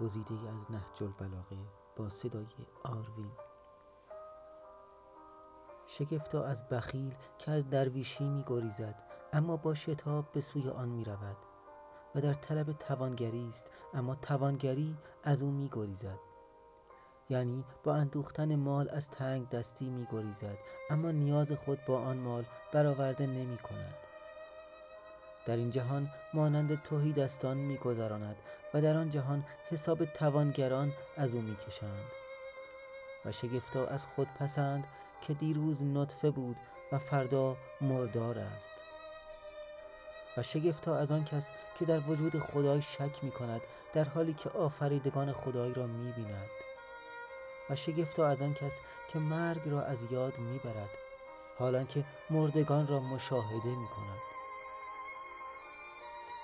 گزیده از نهج البلاغه با صدای آروین. شگفتا از بخیل که از درویشی می گریزد اما با شتاب به سوی آن می رود و در طلب توانگری است اما توانگری از او می گریزد. یعنی با اندوختن مال از تنگ دستی می گریزد اما نیاز خود با آن مال برآورده نمی کند. در این جهان مانند توهی دستان می گذراند و در آن جهان حساب توانگران از او می کشند و شگفتا از خود پسند که دیروز نطفه بود و فردا مردار است. و شگفتا از آن کس که در وجود خدای شک می کند در حالی که آفریدگان خدای را می بیند و شگفتا از آن کس که مرگ را از یاد می برد حالان که مردگان را مشاهده می کند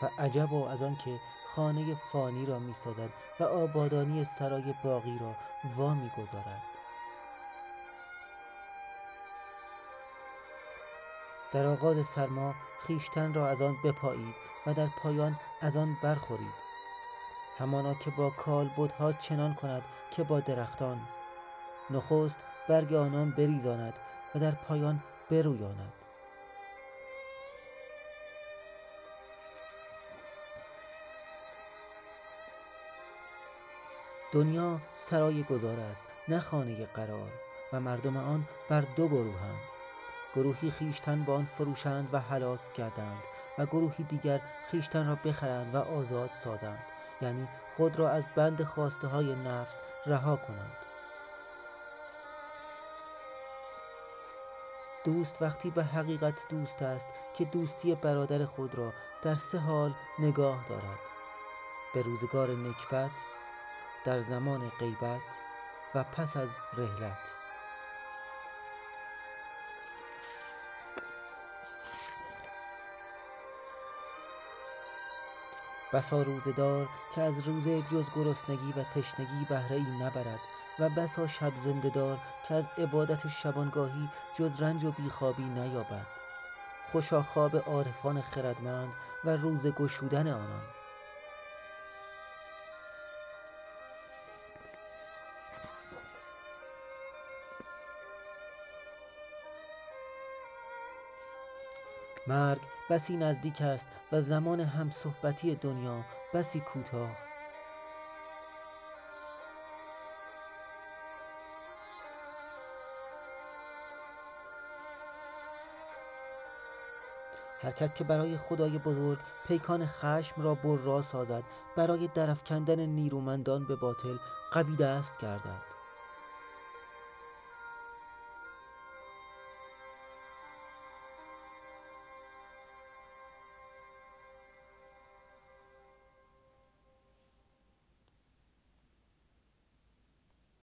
و عجبا از آن که خانه فانی را می سازد و آبادانی سرای باقی را وا می گذارد در آغاز سرما خیشتن را از آن بپایید و در پایان از آن برخورید. همانا که با کالبدها چنان کند که با درختان. نخست برگ آنان بریزاند و در پایان برویاند. دنیا سرای گذار است نه خانه قرار و مردم آن بر دو گروهند. گروهی خیشتن با آن فروشند و هلاک گردند و گروهی دیگر خیشتن را بخرند و آزاد سازند. یعنی خود را از بند خواسته های نفس رها کنند. دوست وقتی به حقیقت دوست است که دوستی برادر خود را در سه حال نگاه دارد. به روزگار نکبت در زمان غیبت و پس از رحلت. بسا روزه دار که از روزه جز گرسنگی و تشنگی بهره ای نبرد و بسا شب زنده دار که از عبادت شبانگاهی جز رنج و بیخوابی نیابد. خوشا خواب عارفان خردمند و روزه گشودن آنان. مرگ بسی نزدیک است و زمان همصحبتی دنیا بسی کوتاه. هر کس که برای خدای بزرگ پیکان خشم را برا سازد برای درافکندن نیرومندان به باطل قوی دست گردد.